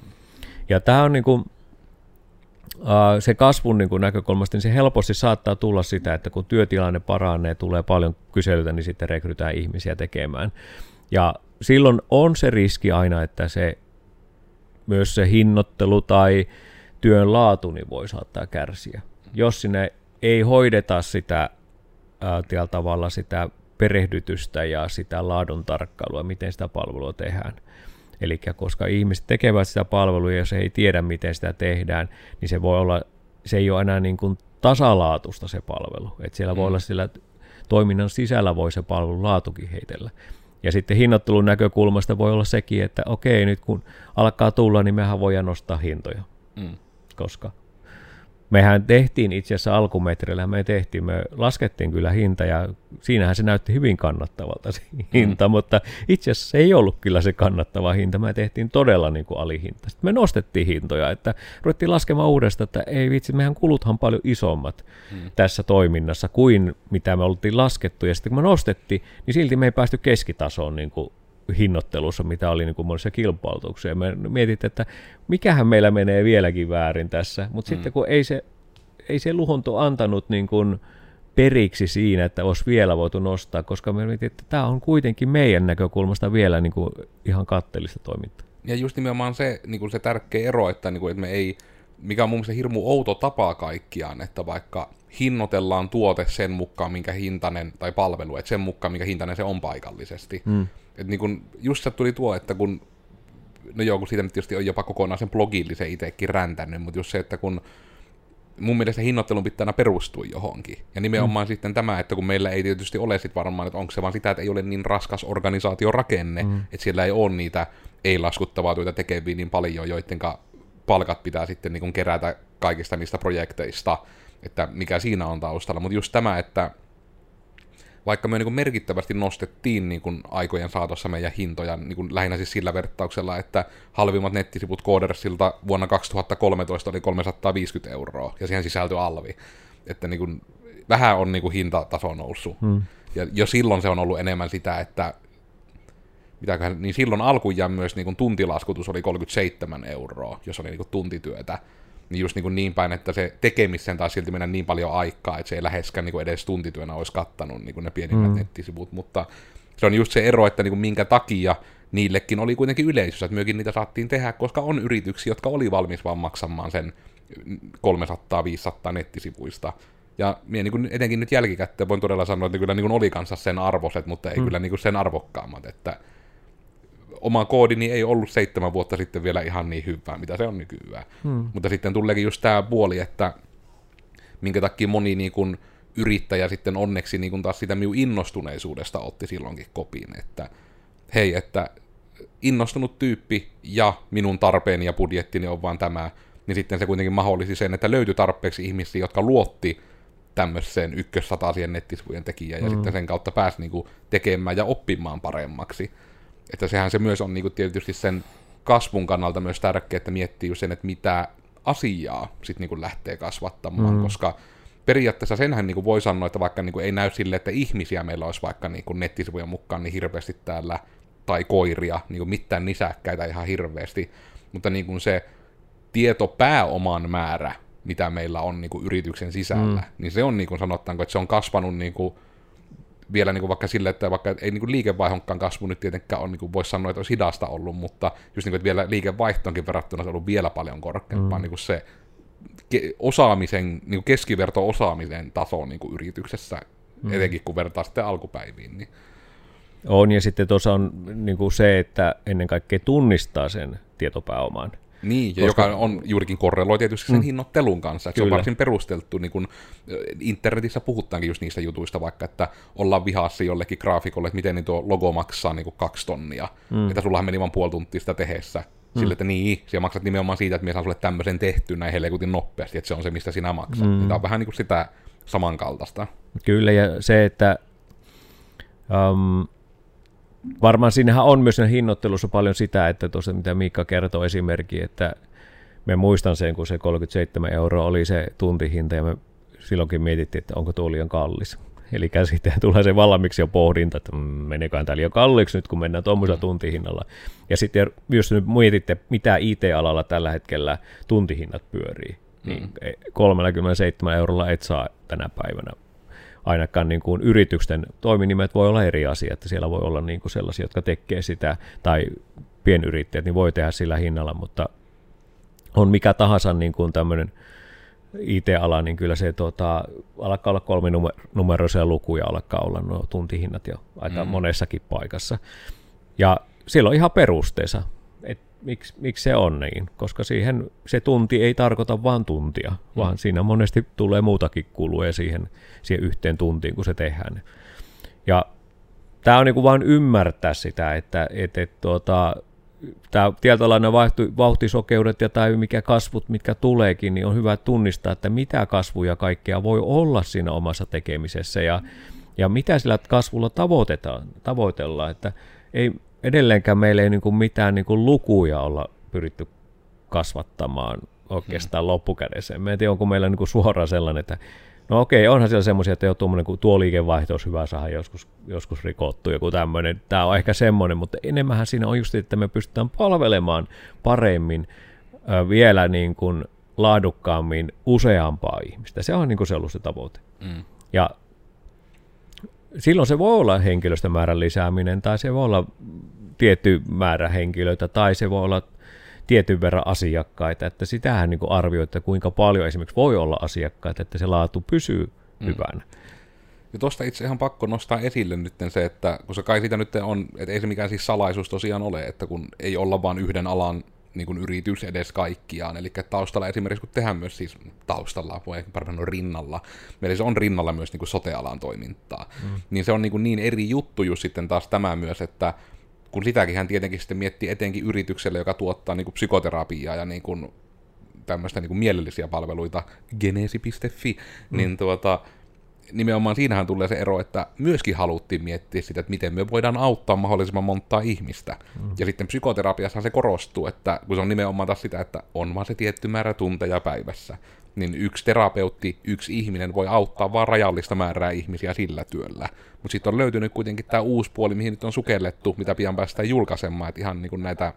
Ja tämä on niin kuin, se kasvun niin näkökulmasta, niin se helposti saattaa tulla sitä, että kun työtilanne paranee, tulee paljon kyselytä, niin sitten rekrytään ihmisiä tekemään. Ja silloin on se riski aina, että se myös se hinnoittelu tai työn laatu niin voi saattaa kärsiä. Jos sinne ei hoideta sitä ää, tavalla sitä perehdytystä ja sitä laadun tarkkailua, miten sitä palvelua tehdään. Eli koska ihmiset tekevät sitä palvelua jos he ei tiedä, miten sitä tehdään, niin se voi olla, se ei ole enää niin kuin tasalaatusta se palvelu. Että siellä mm. voi olla sillä toiminnan sisällä voi se palvelun laatukin heitellä. Ja sitten hinnoittelun näkökulmasta voi olla sekin, että okei, nyt kun alkaa tulla, niin mehän voidaan nostaa hintoja. Mm koska mehän tehtiin itse asiassa alkumetrillä, me tehtiin, me laskettiin kyllä hinta ja siinähän se näytti hyvin kannattavalta se hinta, mm. mutta itse asiassa se ei ollut kyllä se kannattava hinta, me tehtiin todella niin kuin alihinta. Sitten me nostettiin hintoja, että ruvettiin laskemaan uudestaan, että ei vitsi, mehän kuluthan paljon isommat mm. tässä toiminnassa kuin mitä me oltiin laskettu ja sitten kun me nostettiin, niin silti me ei päästy keskitasoon niin kuin hinnoittelussa, mitä oli niin kuin monissa kilpailutuksia. Me mietit, että mikähän meillä menee vieläkin väärin tässä, mutta mm. sitten kun ei se, ei se luhonto antanut niin kuin periksi siinä, että olisi vielä voitu nostaa, koska me mietin, että tämä on kuitenkin meidän näkökulmasta vielä niin kuin ihan katteellista toimintaa. Ja just nimenomaan se, niin kuin se tärkeä ero, että, niin kuin, että me ei, mikä on mun mielestä hirmu outo tapa kaikkiaan, että vaikka hinnoitellaan tuote sen mukaan, minkä hintainen, tai palvelu, että sen mukaan, minkä hintainen se on paikallisesti. Mm. Et niin kun, just se tuli tuo, että kun, no joo, kun siitä nyt tietysti on jopa kokonaan sen blogillisen itsekin räntänyt, mutta just se, että kun mun mielestä hinnoittelun pitää aina perustua johonkin. Ja nimenomaan mm. sitten tämä, että kun meillä ei tietysti ole sit varmaan, että onko se vaan sitä, että ei ole niin raskas organisaatiorakenne, mm. että siellä ei ole niitä ei-laskuttavaa työtä tekeviä niin paljon, joiden palkat pitää sitten niin kerätä kaikista niistä projekteista, että mikä siinä on taustalla. Mutta just tämä, että vaikka me niin merkittävästi nostettiin niin kuin aikojen saatossa meidän hintoja, niin kuin lähinnä siis sillä vertauksella, että halvimmat nettisivut Codersilta vuonna 2013 oli 350 euroa, ja siihen sisältyi alvi. Että niin kuin, vähän on niin kuin hintataso noussut. Hmm. Ja jo silloin se on ollut enemmän sitä, että mitäköhän, niin silloin alkujaan myös niin kuin tuntilaskutus oli 37 euroa, jos oli niin kuin tuntityötä niin just niin, kuin niin päin, että se tekemiseen taas silti mennä niin paljon aikaa, että se ei läheskään niin kuin edes tuntityönä olisi kattanut niin kuin ne pienimmät mm. nettisivut, mutta se on just se ero, että niin kuin minkä takia niillekin oli kuitenkin yleisössä, että myöskin niitä saattiin tehdä, koska on yrityksiä, jotka oli valmis vaan maksamaan sen 300-500 nettisivuista. Ja minä niin kuin etenkin nyt jälkikäteen voin todella sanoa, että kyllä niin kuin oli kanssa sen arvoset, mutta ei mm. kyllä niin kuin sen arvokkaammat, että oma koodini ei ollut seitsemän vuotta sitten vielä ihan niin hyvää, mitä se on nykyään. Hmm. Mutta sitten tuleekin just tämä puoli, että minkä takia moni niin kun, yrittäjä sitten onneksi niin kun taas sitä minun innostuneisuudesta otti silloinkin kopiin, että hei, että innostunut tyyppi ja minun tarpeeni ja budjettini on vaan tämä, niin sitten se kuitenkin mahdollisi sen, että löytyi tarpeeksi ihmisiä, jotka luotti tämmöiseen ykkössataasien nettisivujen tekijään, ja mm. sitten sen kautta pääsi niinku tekemään ja oppimaan paremmaksi. Että sehän se myös on niinku tietysti sen kasvun kannalta myös tärkeää, että miettii sen, että mitä asiaa sitten niinku lähtee kasvattamaan, mm. koska periaatteessa senhän niinku voi sanoa, että vaikka niinku ei näy sille, että ihmisiä meillä olisi vaikka niinku nettisivujen mukaan niin hirveästi täällä, tai koiria, niinku mitään nisäkkäitä ihan hirveästi, mutta niinku se tietopääoman määrä, mitä meillä on niin kuin yrityksen sisällä, mm. niin se on niin kuin sanottaanko, että se on kasvanut niin kuin, vielä niin kuin vaikka sille, että vaikka ei niin kuin liikevaihdonkaan kasvu nyt tietenkään on, niin kuin voisi sanoa, että olisi hidasta ollut, mutta just niin kuin, että vielä liikevaihtoonkin verrattuna se on ollut vielä paljon korkeampaa mm. niin kuin se ke- osaamisen, niin kuin keskiverto-osaamisen taso niin kuin yrityksessä, mm. etenkin kun vertaa sitten alkupäiviin. Niin. On, ja sitten tuossa on niin kuin se, että ennen kaikkea tunnistaa sen tietopääoman. Niin, ja Koska... joka on juurikin korreloi tietysti sen mm. hinnoittelun kanssa. Että se on varsin perusteltu, niin kun internetissä puhutaankin just niistä jutuista, vaikka että ollaan vihassa jollekin graafikolle, että miten niin tuo logo maksaa niin kuin kaksi tonnia. Mm. Että sullahan meni vain puoli tuntia sitä tehessä. Mm. Sille, että niin, siellä maksat nimenomaan siitä, että minä saan sulle tämmöisen tehty näin helekutin nopeasti, että se on se, mistä sinä maksat. Mm. Tämä on vähän niin kuin sitä samankaltaista. Kyllä, ja se, että um, varmaan siinähän on myös hinnoittelussa paljon sitä, että tuossa mitä Miikka kertoo esimerkki, että me muistan sen, kun se 37 euroa oli se tuntihinta ja me silloinkin mietittiin, että onko tuo liian kallis. Eli sitten tulee se valmiiksi jo pohdinta, että mm, meneekään tämä liian kalliiksi nyt, kun mennään tuommoisella tuntihinnalla. Ja sitten jos nyt mietitte, mitä IT-alalla tällä hetkellä tuntihinnat pyörii, niin 37 mm. eurolla et saa tänä päivänä ainakaan niin kuin yritysten toiminimet voi olla eri asia, että siellä voi olla niin kuin sellaisia, jotka tekee sitä, tai pienyrittäjät, niin voi tehdä sillä hinnalla, mutta on mikä tahansa niin kuin tämmöinen IT-ala, niin kyllä se tuota, alkaa olla kolme numeroisia lukuja, alkaa olla nuo tuntihinnat jo aika mm. monessakin paikassa. Ja siellä on ihan perusteessa miksi, miksi se on niin, koska siihen se tunti ei tarkoita vain tuntia, mm. vaan siinä monesti tulee muutakin kuluja siihen, siihen yhteen tuntiin, kun se tehdään. Ja tämä on niin vain ymmärtää sitä, että et, et, tuota, tämä tietynlainen vauhtisokeudet ja tai mikä kasvut, mitkä tuleekin, niin on hyvä tunnistaa, että mitä kasvuja kaikkea voi olla siinä omassa tekemisessä ja, ja mitä sillä kasvulla tavoitetaan, tavoitellaan. Että ei, edelleenkään meillä ei niin kuin mitään niin kuin lukuja olla pyritty kasvattamaan oikeastaan hmm. loppukädessä. En tiedä, onko meillä niin kuin suoraan sellainen, että no okei, onhan siellä semmoisia, että jo tuommoinen, kun tuo liikevaihto olisi hyvä saada joskus, joskus rikottu, joku tämmöinen. Tämä on ehkä semmoinen, mutta enemmän siinä on just, että me pystytään palvelemaan paremmin ö, vielä niin kuin laadukkaammin useampaa ihmistä. Se on niin kuin se ollut se tavoite. Mm. Ja silloin se voi olla henkilöstömäärän lisääminen, tai se voi olla tietty määrä henkilöitä, tai se voi olla tietyn verran asiakkaita, että sitähän niin arvioi, että kuinka paljon esimerkiksi voi olla asiakkaita, että se laatu pysyy mm. hyvänä. Ja tuosta itse ihan pakko nostaa esille nyt se, että kun se kai siitä nyt on, että ei se mikään siis salaisuus tosiaan ole, että kun ei olla vain yhden alan niin kuin yritys edes kaikkiaan. Eli taustalla esimerkiksi, kun tehdään myös siis taustalla, voi paremmin rinnalla, eli se on rinnalla myös niin kuin sote-alan toimintaa, mm. niin se on niin, kuin niin eri juttu just sitten taas tämä myös, että kun sitäkin hän tietenkin sitten miettii etenkin yritykselle, joka tuottaa niin kuin psykoterapiaa ja niin kuin tämmöistä niin kuin mielellisiä palveluita, genesi.fi, mm. niin tuota, nimenomaan siinähän tulee se ero, että myöskin haluttiin miettiä sitä, että miten me voidaan auttaa mahdollisimman montaa ihmistä. Mm. Ja sitten psykoterapiassa se korostuu, että kun se on nimenomaan taas sitä, että on vaan se tietty määrä tunteja päivässä, niin yksi terapeutti, yksi ihminen voi auttaa vain rajallista määrää ihmisiä sillä työllä. Mutta sitten on löytynyt kuitenkin tämä uusi puoli, mihin nyt on sukellettu, mitä pian päästään julkaisemaan, että ihan niin kuin näitä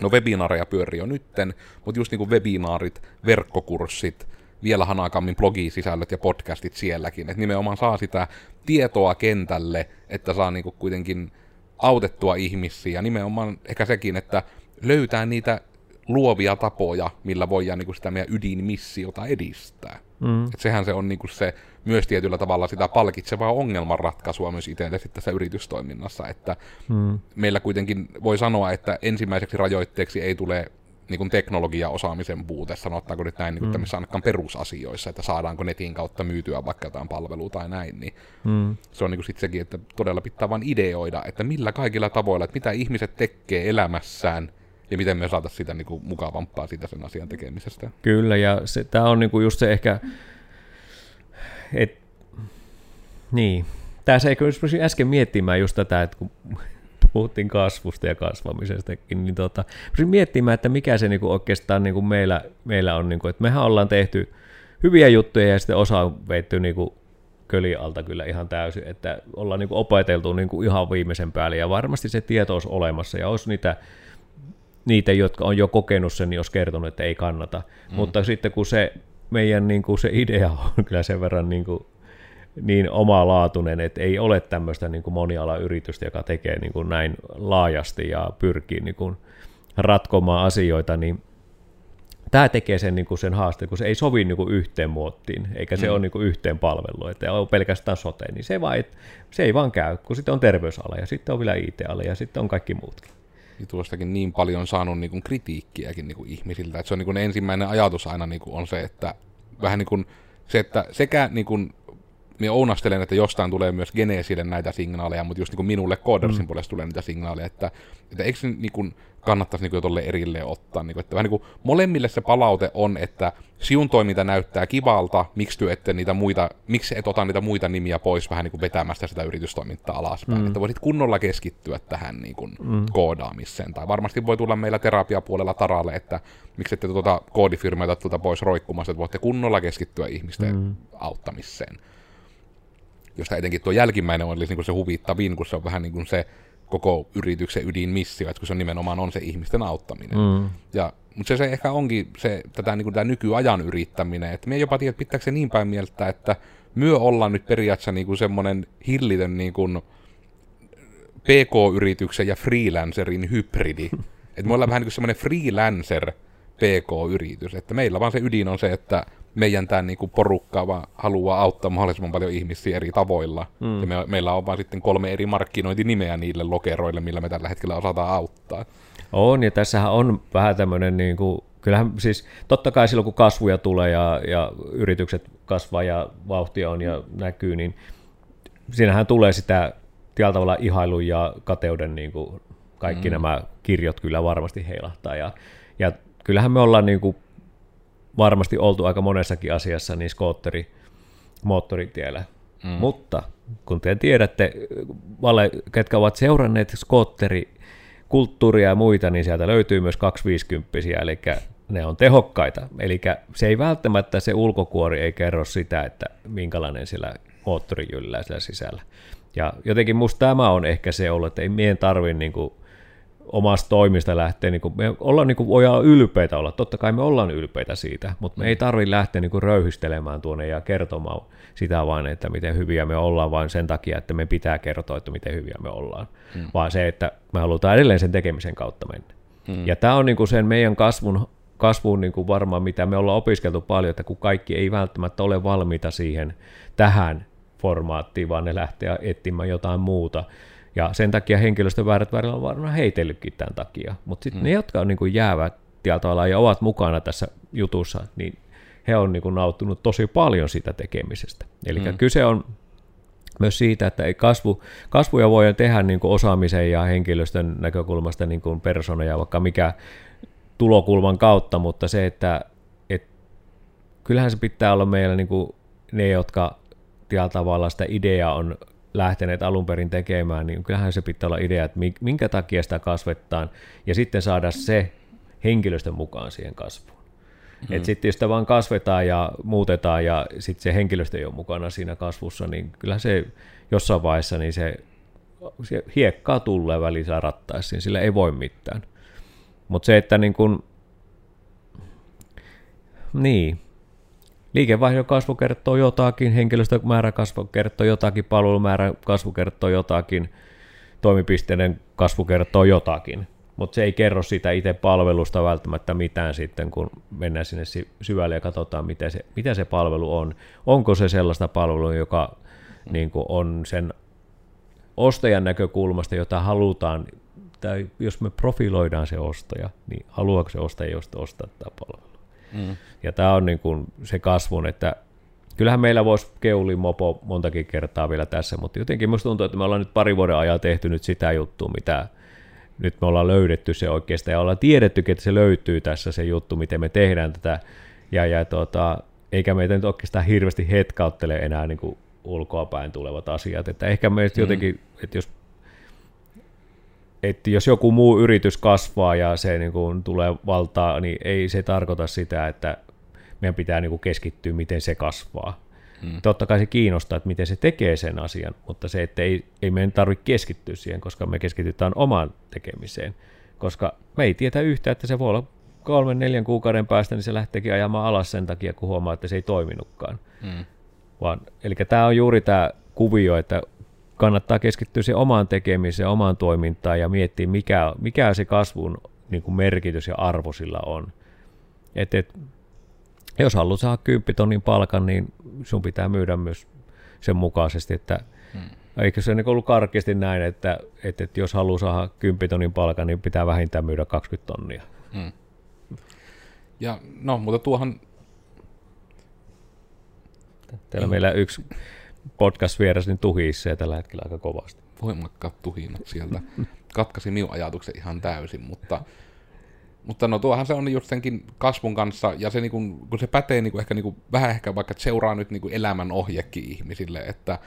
No webinaareja pyörii jo nytten, mutta just niin kuin webinaarit, verkkokurssit, vielä hanakammin blogisisällöt ja podcastit sielläkin. Että nimenomaan saa sitä tietoa kentälle, että saa niinku kuitenkin autettua ihmisiä. Ja nimenomaan ehkä sekin, että löytää niitä luovia tapoja, millä voidaan niin kuin sitä meidän ydinmissiota edistää. Mm. Et sehän se on niin kuin se myös tietyllä tavalla sitä palkitsevaa ongelmanratkaisua myös itselle sitten tässä yritystoiminnassa, että mm. meillä kuitenkin voi sanoa, että ensimmäiseksi rajoitteeksi ei tule niin kuin teknologiaosaamisen puute, sanottaako nyt näin, niin kuin mm. tämmöisissä ainakaan perusasioissa, että saadaanko netin kautta myytyä vaikka jotain palvelua tai näin, niin mm. se on niin kuin sit sekin, että todella pitää vain ideoida, että millä kaikilla tavoilla, että mitä ihmiset tekee elämässään, ja miten me saataisiin sitä niin kuin mukavampaa siitä sen asian tekemisestä. Kyllä, ja tämä on niin kuin just se ehkä, et, niin, tässä eikö äsken miettimään just tätä, että kun puhuttiin kasvusta ja kasvamisestakin, niin tota, miettimään, että mikä se niinku oikeastaan niinku meillä, meillä on, niinku, että mehän ollaan tehty hyviä juttuja ja sitten osa on veitty niinku köli alta kyllä ihan täysin, että ollaan niinku opeteltu niinku ihan viimeisen päälle ja varmasti se tieto olisi olemassa ja olisi niitä, niitä jotka on jo kokenut sen, niin olisi kertonut, että ei kannata. Mm. Mutta sitten kun se meidän niin kuin se idea on kyllä sen verran niin kuin niin omalaatuinen, että ei ole tämmöistä niin kuin monialayritystä, joka tekee niin kuin näin laajasti ja pyrkii niin kuin ratkomaan asioita, niin tämä tekee sen, niin kuin sen haasteen, kun se ei sovi niin kuin yhteen muottiin, eikä se mm. ole niin kuin yhteen palvelu, että on pelkästään sote, niin se, vaan, se ei vaan käy, kun sitten on terveysala ja sitten on vielä IT-ala ja sitten on kaikki muutkin. Niin tuostakin niin paljon saanut niin kuin kritiikkiäkin niin kuin ihmisiltä, että se on niin kuin ensimmäinen ajatus aina niin kuin on se, että vähän niin kuin se, että sekä niin kuin minä ounastelen, että jostain tulee myös Geneesille näitä signaaleja, mutta just niin kuin minulle Codersin mm. puolesta tulee niitä signaaleja, että, että eikö se niin kuin kannattaisi niin kuin tolle erilleen ottaa. Niin kuin, että vähän niin kuin molemmille se palaute on, että siun toiminta näyttää kivalta, miksi työ ette niitä muita, miksi et ota niitä muita nimiä pois vähän niin kuin vetämästä sitä yritystoimintaa alaspäin. Mm. Että voisit kunnolla keskittyä tähän niin kuin mm. koodaamiseen. Tai varmasti voi tulla meillä terapiapuolella taralle, että miksi ette tuota koodifirmeitä tuota pois roikkumasta, että voitte kunnolla keskittyä ihmisten mm. auttamiseen josta etenkin tuo jälkimmäinen on niin kuin se huvittavin, kun se on vähän niin kuin se koko yrityksen ydinmissio, että kun se nimenomaan on se ihmisten auttaminen. Mm. Ja, mutta se, se ehkä onkin se, tätä niin kuin tämä nykyajan yrittäminen, että me jopa tiedät, että pitääkö se niin päin mieltä, että myö ollaan nyt periaatteessa niin kuin semmoinen hillitön niin kuin PK-yrityksen ja freelancerin hybridi. että me ollaan vähän niin kuin semmoinen freelancer PK-yritys, että meillä vaan se ydin on se, että meidän tämä niinku porukka vaan haluaa auttaa mahdollisimman paljon ihmisiä eri tavoilla. Mm. Ja me, meillä on vain sitten kolme eri markkinointinimeä niille lokeroille, millä me tällä hetkellä osataan auttaa. On, ja tässähän on vähän tämmöinen, niin kuin, kyllähän siis totta kai silloin kun kasvuja tulee ja, ja yritykset kasvaa ja vauhtia on ja näkyy, niin siinähän tulee sitä tällä tavalla ihailun ja kateuden niin kuin kaikki mm. nämä kirjot kyllä varmasti heilahtaa. Ja, ja kyllähän me ollaan niin kuin varmasti oltu aika monessakin asiassa niin skootteri moottoritiellä. Mm. Mutta kun te tiedätte, vale, ketkä ovat seuranneet skootteri kulttuuria ja muita, niin sieltä löytyy myös 250 eli ne on tehokkaita. Eli se ei välttämättä se ulkokuori ei kerro sitä, että minkälainen sillä moottori jyllää siellä sisällä. Ja jotenkin musta tämä on ehkä se ollut, että ei meidän tarvitse niin omasta toimista lähteä, niin kuin, me ollaan, niin kuin, voidaan ylpeitä olla, totta kai me ollaan ylpeitä siitä, mutta me ei tarvitse lähteä niin kuin, röyhistelemään tuonne ja kertomaan sitä vain, että miten hyviä me ollaan, vain sen takia, että me pitää kertoa, että miten hyviä me ollaan, hmm. vaan se, että me halutaan edelleen sen tekemisen kautta mennä. Hmm. Ja tämä on niin kuin sen meidän kasvun, kasvuun niin kuin varmaan, mitä me ollaan opiskeltu paljon, että kun kaikki ei välttämättä ole valmiita siihen tähän formaattiin, vaan ne lähtee etsimään jotain muuta, ja sen takia henkilöstöväärät välillä on varmaan heitellytkin tämän takia. Mutta sitten mm. ne, jotka on niin kuin jäävät tietyllä ja ovat mukana tässä jutussa, niin he on niin kuin nauttunut tosi paljon sitä tekemisestä. Eli mm. kyse on myös siitä, että ei kasvu, kasvuja voi tehdä niin kuin osaamisen ja henkilöstön näkökulmasta niin kuin persona ja vaikka mikä tulokulman kautta, mutta se, että et, kyllähän se pitää olla meillä niin kuin ne, jotka tietyllä tavalla sitä ideaa on lähteneet alun perin tekemään, niin kyllähän se pitää olla idea, että minkä takia sitä kasvettaan, ja sitten saada se henkilöstön mukaan siihen kasvuun. Hmm. Että sitten jos sitä vaan kasvetaan ja muutetaan ja sitten se henkilöstö ei ole mukana siinä kasvussa, niin kyllä se jossain vaiheessa niin se, se hiekkaa tulee välissä rattaisiin, sillä ei voi mitään. Mutta se, että niin kun, niin, liikevaihdon kasvu kertoo jotakin, henkilöstömäärä kasvu kertoo jotakin, palvelumäärä kasvu kertoo jotakin, toimipisteiden kasvu kertoo jotakin. mutta se ei kerro sitä itse palvelusta välttämättä mitään sitten, kun mennään sinne syvälle ja katsotaan, mitä se, mitä se palvelu on. Onko se sellaista palvelua, joka niin on sen ostajan näkökulmasta, jota halutaan, tai jos me profiloidaan se ostaja, niin haluaako se ostaja ostaa tämä palvelu. Mm. Ja tämä on niin kuin se kasvun, että kyllähän meillä voisi keuli mopo montakin kertaa vielä tässä, mutta jotenkin minusta tuntuu, että me ollaan nyt pari vuoden ajan tehty nyt sitä juttua, mitä nyt me ollaan löydetty se oikeastaan ja ollaan tiedetty, että se löytyy tässä se juttu, miten me tehdään tätä. Ja, ja tota, eikä meitä nyt oikeastaan hirveästi hetkauttele enää niin kuin ulkoapäin tulevat asiat. Että ehkä meistä mm. jotenkin, että jos, että jos joku muu yritys kasvaa ja se niin kuin tulee valtaa, niin ei se tarkoita sitä, että meidän pitää niin kuin keskittyä, miten se kasvaa. Mm. Totta kai se kiinnostaa, että miten se tekee sen asian, mutta se, että ei, ei meidän tarvitse keskittyä siihen, koska me keskitytään omaan tekemiseen. Koska me ei tietä yhtä, että se voi olla kolmen, neljän kuukauden päästä, niin se lähteekin ajamaan alas sen takia, kun huomaa, että se ei toiminutkaan. Mm. Vaan, eli tämä on juuri tämä kuvio, että kannattaa keskittyä siihen omaan tekemiseen, omaan toimintaan ja miettiä, mikä, mikä se kasvun niin kuin merkitys ja arvo sillä on. Et, et, jos haluat saada 10 tonnin palkan, niin sun pitää myydä myös sen mukaisesti, että hmm. eikö se niin ollut karkeasti näin, että, että, että jos haluaa saada 10 tonnin palkan, niin pitää vähintään myydä 20 tonnia. Hmm. Ja no, mutta tuohan... Täällä meillä yksi podcast vieras niin tuhissee tällä hetkellä aika kovasti. Voimakkaat tuhinat sieltä. Katkasi minun ajatuksen ihan täysin, mutta mutta no tuohan se on just senkin kasvun kanssa, ja se niinku, kun se pätee niinku ehkä niinku, vähän ehkä vaikka, että seuraa nyt niinku elämän ohjekin ihmisille, että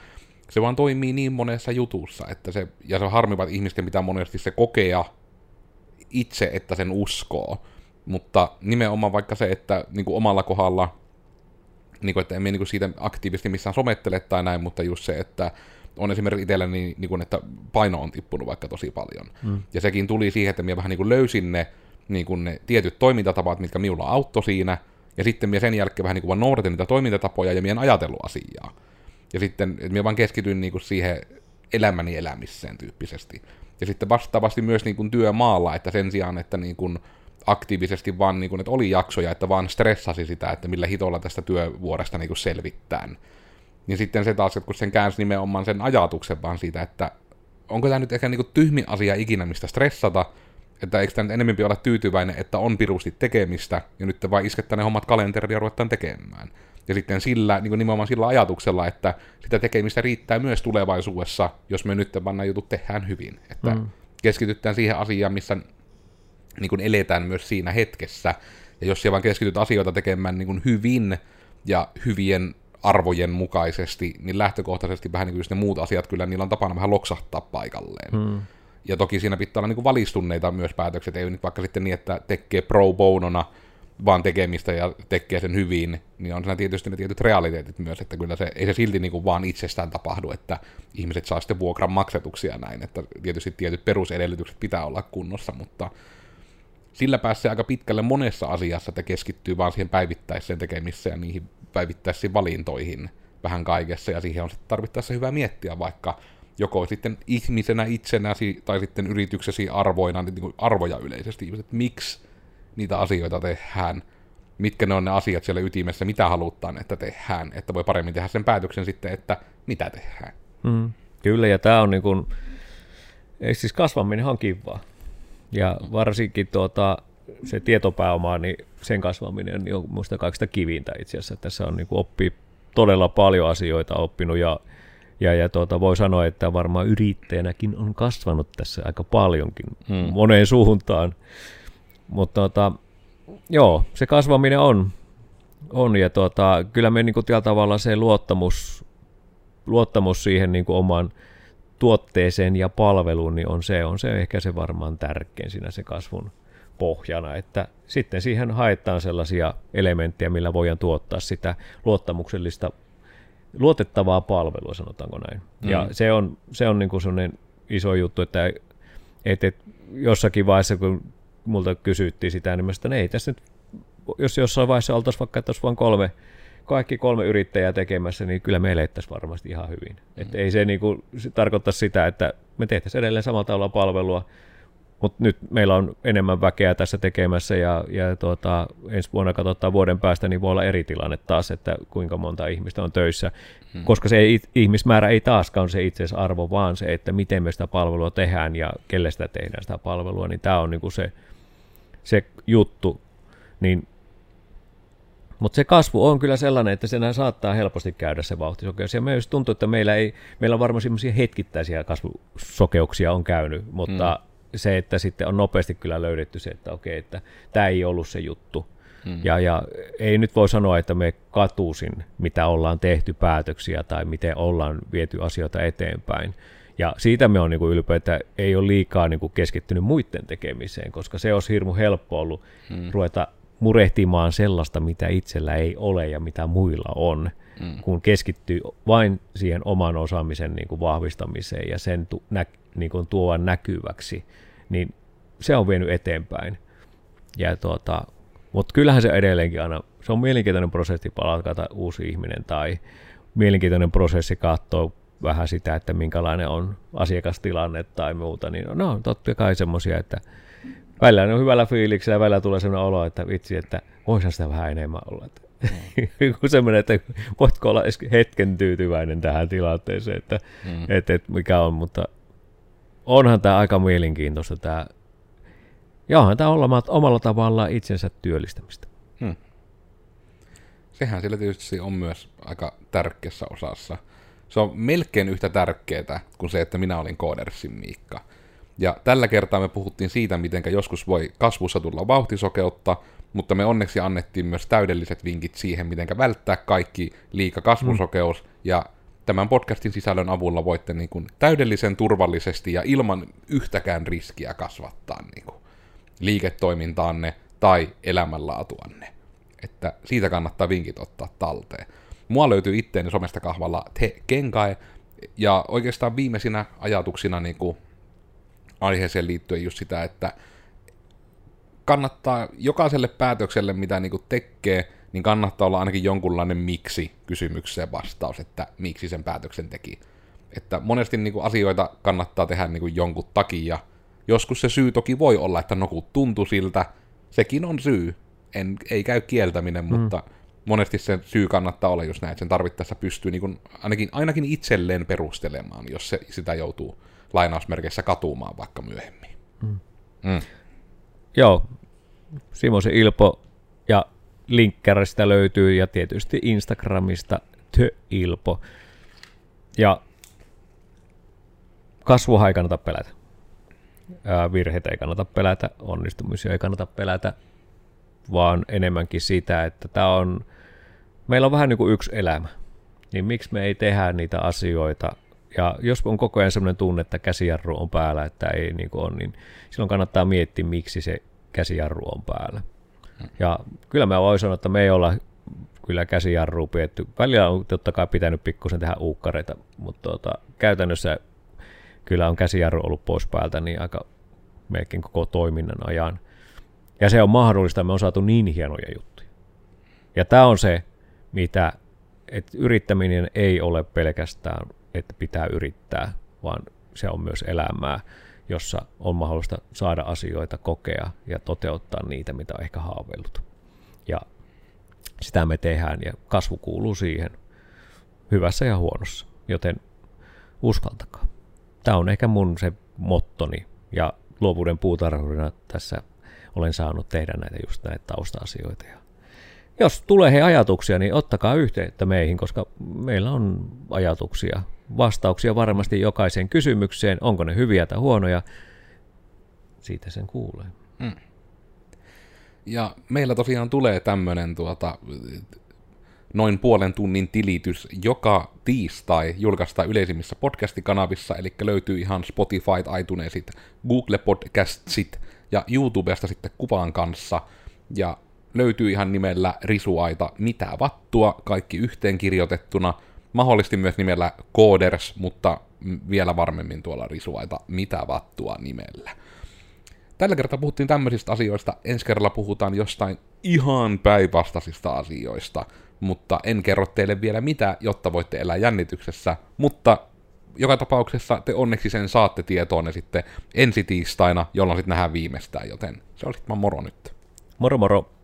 se vaan toimii niin monessa jutussa, että se, ja se on harmivat ihmisten, mitä monesti se kokea itse, että sen uskoo. Mutta nimenomaan vaikka se, että niinku omalla kohdalla, niinku, että emme niinku siitä aktiivisesti missään somettele tai näin, mutta just se, että on esimerkiksi itselläni, niin, niin kuin, että paino on tippunut vaikka tosi paljon. Mm. Ja sekin tuli siihen, että minä vähän niin kuin löysin ne niin kuin ne tietyt toimintatavat, mitkä minulla auttoi siinä, ja sitten minä sen jälkeen vähän niin kuin vaan noudatin niitä toimintatapoja ja minä ajatellut asiaa. Ja sitten että minä vaan keskityin niin kuin siihen elämäni elämiseen tyyppisesti. Ja sitten vastaavasti myös niin kuin työmaalla, että sen sijaan, että niin kuin aktiivisesti vaan, niin kuin, että oli jaksoja, että vaan stressasi sitä, että millä hitolla tästä työvuodesta niin kuin selvittään. Niin sitten se taas, että kun sen käänsi nimenomaan sen ajatuksen vaan siitä, että onko tämä nyt ehkä niin kuin tyhmin asia ikinä, mistä stressata, että eikö tämä nyt enemmän olla tyytyväinen, että on pirusti tekemistä, ja nyt te vaan iskettä ne hommat kalenteriin ja ruvetaan tekemään. Ja sitten sillä, niin kuin nimenomaan sillä ajatuksella, että sitä tekemistä riittää myös tulevaisuudessa, jos me nyt vaan jutut tehdään hyvin. Että mm. keskitytään siihen asiaan, missä niin kuin eletään myös siinä hetkessä. Ja jos siellä vaan keskityt asioita tekemään niin kuin hyvin ja hyvien arvojen mukaisesti, niin lähtökohtaisesti vähän niin kuin ne muut asiat kyllä, niillä on tapana vähän loksahtaa paikalleen. Mm. Ja toki siinä pitää olla niin kuin valistuneita myös päätökset, ei nyt vaikka sitten niin, että tekee pro bonona vaan tekemistä ja tekee sen hyvin, niin on siinä tietysti ne tietyt realiteetit myös, että kyllä se, ei se silti niin kuin vaan itsestään tapahdu, että ihmiset saa sitten vuokran maksatuksia näin, että tietysti tietyt perusedellytykset pitää olla kunnossa, mutta sillä pääsee aika pitkälle monessa asiassa, että keskittyy vaan siihen päivittäiseen tekemiseen ja niihin päivittäisiin valintoihin vähän kaikessa, ja siihen on sitten tarvittaessa hyvä miettiä vaikka joko sitten ihmisenä itsenäsi tai sitten yrityksesi arvoina, niin kuin arvoja yleisesti, että miksi niitä asioita tehdään, mitkä ne on ne asiat siellä ytimessä, mitä halutaan, että tehdään, että voi paremmin tehdä sen päätöksen sitten, että mitä tehdään. Mm, kyllä, ja tämä on niin kuin, siis kasvaminen on kivaa. Ja varsinkin tuota, se tietopääoma, niin sen kasvaminen niin on minusta kaikista kivintä itse asiassa. Tässä on niin oppi todella paljon asioita oppinut ja ja, ja tuota, voi sanoa, että varmaan yrittäjänäkin on kasvanut tässä aika paljonkin hmm. moneen suuntaan. Mutta tuota, joo, se kasvaminen on. on ja tuota, kyllä me niin kuin, tavalla se luottamus, luottamus siihen niin kuin, oman tuotteeseen ja palveluun niin on se, on se ehkä se varmaan tärkein siinä se kasvun pohjana, että sitten siihen haetaan sellaisia elementtejä, millä voidaan tuottaa sitä luottamuksellista luotettavaa palvelua, sanotaanko näin. Mm. Ja se on, se on niin kuin sellainen iso juttu, että et, et jossakin vaiheessa, kun multa kysyttiin sitä, niin mä ei tässä nyt, jos jossain vaiheessa oltaisiin vaikka, että olisi vain kolme, kaikki kolme yrittäjää tekemässä, niin kyllä me elettäisiin varmasti ihan hyvin. Mm. Että ei se, niin kuin, se tarkoita sitä, että me tehtäisiin edelleen samalla tavalla palvelua, mutta nyt meillä on enemmän väkeä tässä tekemässä ja, ja tuota, ensi vuonna katsotaan vuoden päästä, niin voi olla eri tilanne taas, että kuinka monta ihmistä on töissä, hmm. koska se ei, ihmismäärä ei taaskaan se itseisarvo, vaan se, että miten me sitä palvelua tehdään ja kelle sitä tehdään sitä palvelua, niin tämä on niin kuin se, se juttu, niin mutta se kasvu on kyllä sellainen, että senhän saattaa helposti käydä se vauhtisokeus. Ja myös tuntuu, että meillä, ei, meillä on varmaan semmoisia hetkittäisiä kasvusokeuksia on käynyt, mutta mm se, että sitten on nopeasti kyllä löydetty se, että okei, että tämä ei ollut se juttu. Hmm. Ja, ja ei nyt voi sanoa, että me katusin, mitä ollaan tehty päätöksiä tai miten ollaan viety asioita eteenpäin. Ja siitä me on niin ylpeä, että ei ole liikaa niin kuin keskittynyt muiden tekemiseen, koska se olisi hirmu helppo ollut hmm. ruveta murehtimaan sellaista, mitä itsellä ei ole ja mitä muilla on, hmm. kun keskittyy vain siihen oman osaamisen niin kuin vahvistamiseen ja sen tu- nä- niin kuin tuoda näkyväksi, niin se on vienyt eteenpäin. Ja tuota, mutta kyllähän se edelleenkin aina, se on mielenkiintoinen prosessi palkata uusi ihminen tai mielenkiintoinen prosessi katsoa vähän sitä, että minkälainen on asiakastilanne tai muuta, niin no on totta kai semmoisia, että välillä on hyvällä fiiliksellä ja välillä tulee sellainen olo, että vitsi, että voisihan sitä vähän enemmän olla. Että, mm. semmoinen, että voitko olla hetken tyytyväinen tähän tilanteeseen, että mm. et, et, mikä on, mutta onhan tämä aika mielenkiintoista tämä, ja onhan tämä olla omalla tavallaan itsensä työllistämistä. Hmm. Sehän sillä tietysti on myös aika tärkeässä osassa. Se on melkein yhtä tärkeää kuin se, että minä olin Koodersin Miikka. Ja tällä kertaa me puhuttiin siitä, miten joskus voi kasvussa tulla vauhtisokeutta, mutta me onneksi annettiin myös täydelliset vinkit siihen, miten välttää kaikki liika kasvusokeus mm. ja tämän podcastin sisällön avulla voitte niin kuin täydellisen turvallisesti ja ilman yhtäkään riskiä kasvattaa niin kuin liiketoimintaanne tai elämänlaatuanne. Että siitä kannattaa vinkit ottaa talteen. Mua löytyy itteeni somesta kahvalla Te Kenkae, ja oikeastaan viimeisinä ajatuksina niin kuin aiheeseen liittyen just sitä, että kannattaa jokaiselle päätökselle, mitä niin kuin tekee, niin kannattaa olla ainakin jonkunlainen miksi kysymykseen vastaus, että miksi sen päätöksen teki. Että monesti niin kuin asioita kannattaa tehdä niin kuin jonkun takia. Joskus se syy toki voi olla, että no kun tuntui siltä, sekin on syy. En, ei käy kieltäminen, mm. mutta monesti se syy kannattaa olla just näin, että sen tarvittaessa pystyy niin kuin ainakin, ainakin itselleen perustelemaan, jos se sitä joutuu lainausmerkeissä katumaan vaikka myöhemmin. Mm. Mm. Joo, Simosen Ilpo ja linkkäristä löytyy ja tietysti Instagramista Ilpo. Ja kasvua ei kannata pelätä. Virheitä ei kannata pelätä, onnistumisia ei kannata pelätä, vaan enemmänkin sitä, että tämä on, meillä on vähän niin kuin yksi elämä. Niin miksi me ei tehdä niitä asioita ja jos on koko ajan sellainen tunne, että käsijarru on päällä, että ei niin kuin on, niin silloin kannattaa miettiä, miksi se käsijarru on päällä. Ja kyllä mä voin sanoa, että me ei olla kyllä käsijarru pietty. Välillä on totta kai pitänyt pikkusen tehdä uukkareita, mutta tuota, käytännössä kyllä on käsijarru ollut pois päältä niin aika melkein koko toiminnan ajan. Ja se on mahdollista, me on saatu niin hienoja juttuja. Ja tämä on se, mitä, että yrittäminen ei ole pelkästään, että pitää yrittää, vaan se on myös elämää jossa on mahdollista saada asioita, kokea ja toteuttaa niitä, mitä on ehkä haaveillut. Ja sitä me tehdään ja kasvu kuuluu siihen hyvässä ja huonossa, joten uskaltakaa. Tämä on ehkä mun se mottoni ja luovuuden puutarhurina tässä olen saanut tehdä näitä just näitä tausta-asioita. Ja jos tulee he ajatuksia, niin ottakaa yhteyttä meihin, koska meillä on ajatuksia vastauksia varmasti jokaiseen kysymykseen, onko ne hyviä tai huonoja, siitä sen kuulee. Mm. Ja meillä tosiaan tulee tämmöinen tuota, noin puolen tunnin tilitys joka tiistai julkaistaan yleisimmissä podcastikanavissa, eli löytyy ihan Spotify, iTunesit, Google Podcastsit ja YouTubesta sitten kuvaan kanssa. Ja löytyy ihan nimellä Risuaita Mitä vattua, kaikki yhteen kirjoitettuna – mahdollisesti myös nimellä Coders, mutta vielä varmemmin tuolla risuaita mitä vattua nimellä. Tällä kertaa puhuttiin tämmöisistä asioista, ensi kerralla puhutaan jostain ihan päinvastaisista asioista, mutta en kerro teille vielä mitä, jotta voitte elää jännityksessä, mutta joka tapauksessa te onneksi sen saatte tietoon sitten ensi tiistaina, jolloin sitten nähdään viimeistään, joten se on sitten moro nyt. Moro moro.